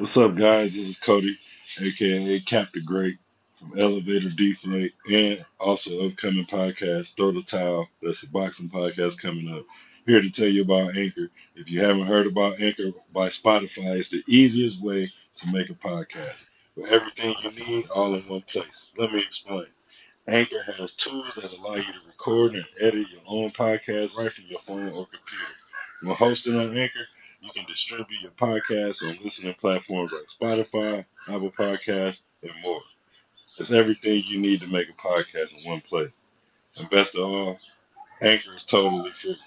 What's up, guys? This is Cody, aka Captain Great from Elevator Deflate, and also upcoming podcast Throw the Towel. That's a boxing podcast coming up. Here to tell you about Anchor. If you haven't heard about Anchor by Spotify, it's the easiest way to make a podcast with everything you need all in one place. Let me explain. Anchor has tools that allow you to record and edit your own podcast right from your phone or computer. When hosting on Anchor, you can distribute your podcast on listening platforms like Spotify, Apple Podcasts, and more. It's everything you need to make a podcast in one place. And best of all, Anchor is totally free.